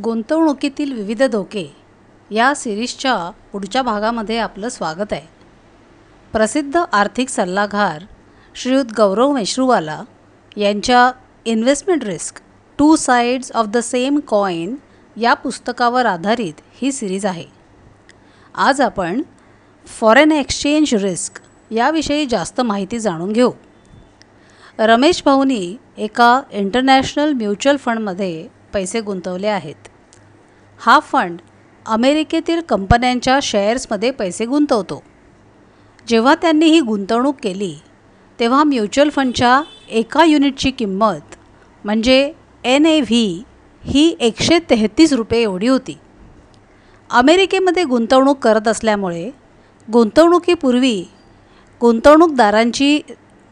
गुंतवणुकीतील विविध धोके या सिरीजच्या पुढच्या भागामध्ये आपलं स्वागत आहे. प्रसिद्ध आर्थिक सल्लागार श्रीयुत गौरव मेश्रूवाला यांच्या investment risk two sides of the same coin या पुस्तकावर आधारित ही सिरीज आहे. आज आपण फॉरेन एक्सचेंज रिस्क याविषयी जास्त माहिती जाणून घेऊ. रमेश भाऊनी एका इंटरनॅशनल म्युच्युअल फंडमध्ये पैसे गुंतवले आहेत. हा फंड अमेरिकेतील कंपन्यांच्या शेअर्समध्ये पैसे गुंतवतो. जेव्हा त्यांनी ही गुंतवणूक केली तेव्हा म्युच्युअल फंडच्या एका युनिटची किंमत म्हणजे एन ए व्ही ही एकशे तेहतीस रुपये एवढी होती. अमेरिकेमध्ये गुंतवणूक करत असल्यामुळे गुंतवणुकीपूर्वी गुंतवणूकदारांची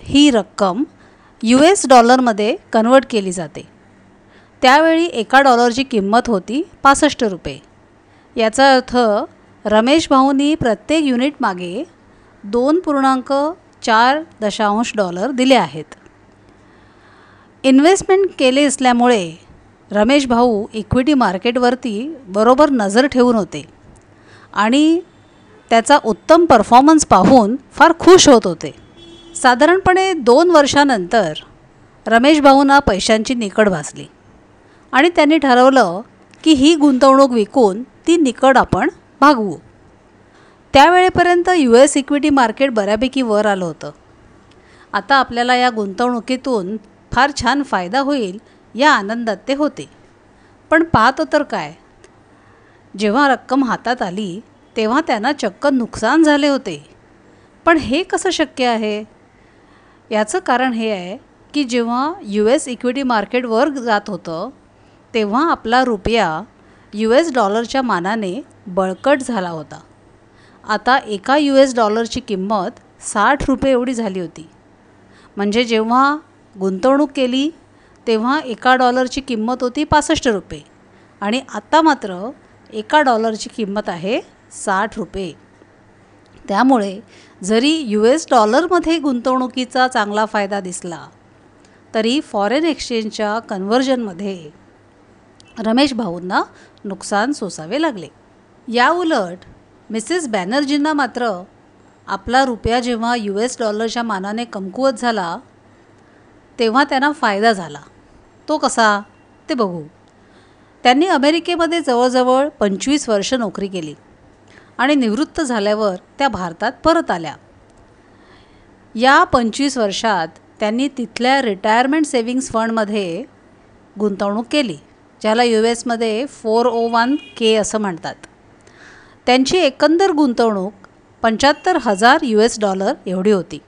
ही रक्कम यू एस डॉलरमध्ये कन्वर्ट केली जाते. त्यावेळी एका डॉलरची किंमत होती पासष्ट रुपये. याचा अर्थ रमेश भाऊंनी प्रत्येक युनिट मागे दोन पूर्णांक चार दशांश डॉलर दिले आहेत. इन्व्हेस्टमेंट केले असल्यामुळे रमेश भाऊ इक्विटी मार्केटवरती बरोबर नजर ठेवून होते आणि त्याचा उत्तम परफॉर्मन्स पाहून फार खुश होत होते. साधारणपणे दोन वर्षानंतर रमेश भाऊंना पैशांची निकड भासली. आणि त्यांनी ठरवलं की ही गुंतवणूक विकून ती निकड आपण भागवू. त्यावेळेपर्यंत यू एस इक्विटी मार्केट बऱ्यापैकी वर आलं होतं. आता आपल्याला या गुंतवणुकीतून फार छान फायदा होईल या आनंदात ते होते. पण पाहतो तर काय जेव्हा रक्कम हातात आली तेव्हा त्यांना चक्क नुकसान झाले होते. पण हे कसं शक्य आहे? याचं कारण हे आहे की जेव्हा यू एस इक्विटी मार्केट वर जात होतं तेव्हा आपला रुपया यू एस डॉलरच्या मानाने बळकट झाला होता. आता एका यू एस डॉलरची किंमत साठ रुपये एवढी झाली होती. म्हणजे जेव्हा गुंतवणूक केली तेव्हा एका डॉलरची किंमत होती पासष्ट रुपये. आणि आत्ता मात्र एका डॉलरची किंमत आहे साठ रुपये. त्यामुळे जरी यू एस डॉलरमध्ये गुंतवणुकीचा चांगला फायदा दिसला तरी फॉरेन एक्सचेंजच्या कन्व्हर्जनमध्ये रमेश भाऊंना नुकसान सोसावे लागले. या उलट मिसेस बॅनर्जींना मात्र आपला रुपया जेव्हा यू एस डॉलरच्या मानाने कमकुवत झाला तेव्हा त्यांना फायदा झाला. तो कसा? ते बघू. त्यांनी अमेरिकेमध्ये जवळजवळ पंचवीस वर्ष नोकरी केली आणि निवृत्त झाल्यावर त्या भारतात परत आल्या. या पंचवीस वर्षात त्यांनी तिथल्या रिटायरमेंट सेव्हिंग्स फंडमध्ये गुंतवणूक केली. ज्याला यू एसमध्ये फोर ओ वन के असं म्हणतात. त्यांची एकंदर गुंतवणूक पंच्याहत्तर हजार यू एस डॉलर एवढी होती.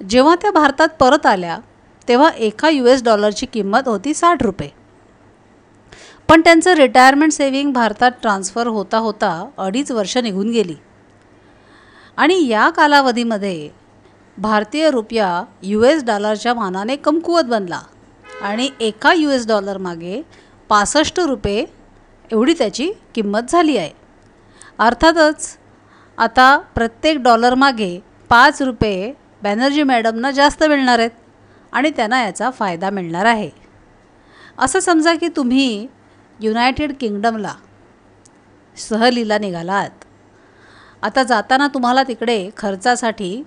जेव्हा त्या भारतात परत आल्या तेव्हा एका यू एस डॉलरची किंमत होती साठ रुपये. पण त्यांचं रिटायरमेंट सेव्हिंग भारतात ट्रान्स्फर होता होता अडीच वर्ष निघून गेली. आणि या कालावधीमध्ये भारतीय रुपया यू एस डॉलरच्या मानाने कमकुवत बनला आणि एका यू एस डॉलरमागे पासष्ट रुपये एवढी त्याची किंमत झाली आहे. अर्थातच आता प्रत्येक डॉलरमागे पाच रुपये बॅनर्जी मॅडमना जास्त मिळणार आहेत आणि त्यांना याचा फायदा मिळणार आहे. असं समजा की तुम्ही युनायटेड किंगडमला सहलीला निघालात आता जाताना तुम्हाला तिकडे खर्चासाठी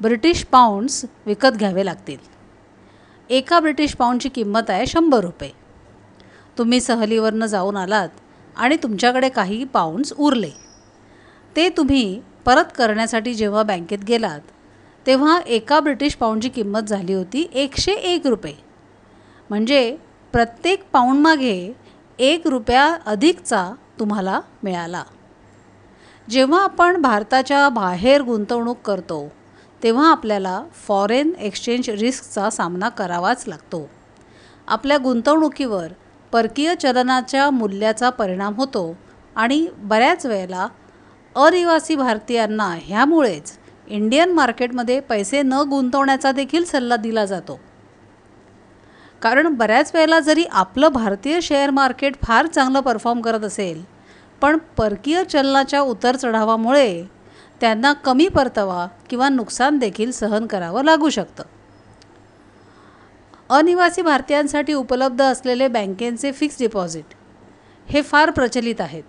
ब्रिटिश पाऊंड्स विकत घ्यावे लागतील. एका ब्रिटिश पाऊंडची किंमत आहे शंभर रुपये. तुम्ही सहलीवरनं जाऊन आलात आणि तुमच्याकडे काही पाऊंड्स उरले. ते तुम्ही परत करण्यासाठी जेव्हा बँकेत गेलात तेव्हा एका ब्रिटिश पाऊंडची किंमत झाली होती एकशे एक रुपये. म्हणजे प्रत्येक पाऊंडमागे एक रुपया अधिकचा तुम्हाला मिळाला. जेव्हा आपण भारताच्या बाहेर गुंतवणूक करतो तेव्हा आपल्याला फॉरेन एक्सचेंज रिस्कचा सामना करावाच लागतो. आपल्या गुंतवणुकीवर परकीय चलनाच्या मूल्याचा परिणाम होतो आणि बऱ्याच वेळेला अनिवासी भारतीयांना ह्यामुळेच इंडियन मार्केटमध्ये पैसे न गुंतवण्याचा देखील सल्ला दिला जातो. कारण बऱ्याच वेळेला जरी आपलं भारतीय शेअर मार्केट फार चांगलं परफॉर्म करत असेल पण परकीय चलनाच्या उतर चढावामुळे त्यांना कमी परतावा किंवा नुकसान देखील सहन करावं लागू शकतं. अनिवासी भारतीयांसाठी उपलब्ध असलेले बँकेचे फिक्स डिपॉझिट हे फार प्रचलित आहेत.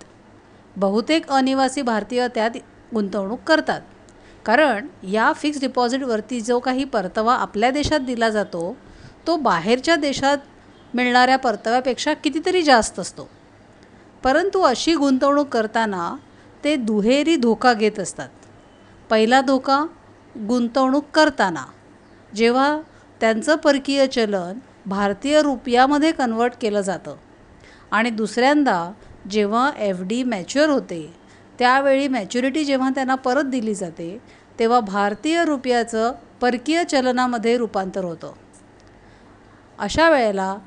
बहुतेक अनिवासी भारतीय त्यात गुंतवणूक करतात. कारण या फिक्स डिपॉझिटवरती जो काही परतावा आपल्या देशात दिला जातो तो बाहेरच्या देशात मिळणाऱ्या परताव्यापेक्षा कितीतरी जास्त असतो. परंतु अशी गुंतवणूक करताना ते दुहेरी धोका घेत असतात. पहिला धोका गुंतवणूक करताना जेव्हा त्यांचं परकीय चलन भारतीय रुपयामध्ये कन्वर्ट केलं जातं. आणि दुसऱ्यांदा जेव्हा एफ डी मॅच्युअर होते त्यावेळी मॅच्युरिटी जेव्हा त्यांना परत दिली जाते तेव्हा भारतीय रुपयाचं परकीय चलनामध्ये रूपांतर होतं. अशा वेळेला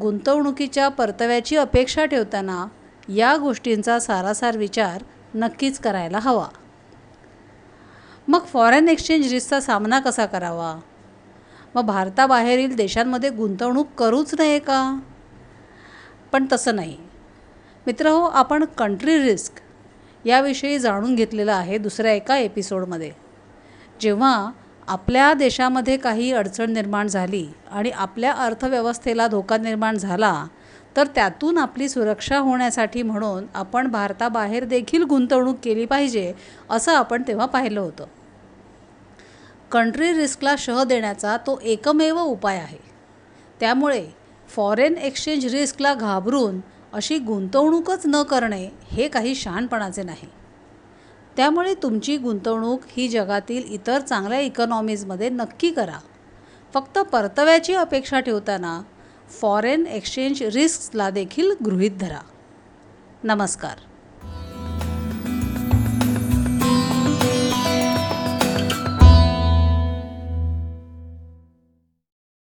गुंतवणुकीच्या परताव्याची अपेक्षा ठेवताना या गोष्टींचा सारासार विचार नक्कीच करायला हवा. मग फॉरेन एक्सचेंज रिस्कचा सामना कसा करावा? मग भारताबाहेरील देशांमध्ये गुंतवणूक करूच नये का? पण तसं नाही. मित्र हो आपण कंट्री रिस्क याविषयी जाणून घेतलेलं आहे दुसऱ्या एका एपिसोडमध्ये जेव्हा आपल्या देशामध्ये काही अडचण निर्माण झाली आणि आपल्या अर्थव्यवस्थेला धोका निर्माण झाला तर त्यातून आपली सुरक्षा होण्यासाठी म्हणून आपण भारताबाहेर देखील गुंतवणूक केली पाहिजे असं आपण तेव्हा पाहिलं होतं. कंट्री रिस्कला शह देण्याचा तो एकमेव उपाय आहे. त्यामुळे फॉरेन एक्सचेंज रिस्कला घाबरून अशी गुंतवणूकच न करणे हे काही शहाणपणाचे नाही. त्यामुळे तुमची गुंतवणूक ही जगातील इतर चांगल्या इकॉनॉमीजमध्ये नक्की करा. फक्त परताव्याची अपेक्षा ठेवताना फॉरेन एक्सचेंज रिस्कला देखील गृहीत धरा. नमस्कार.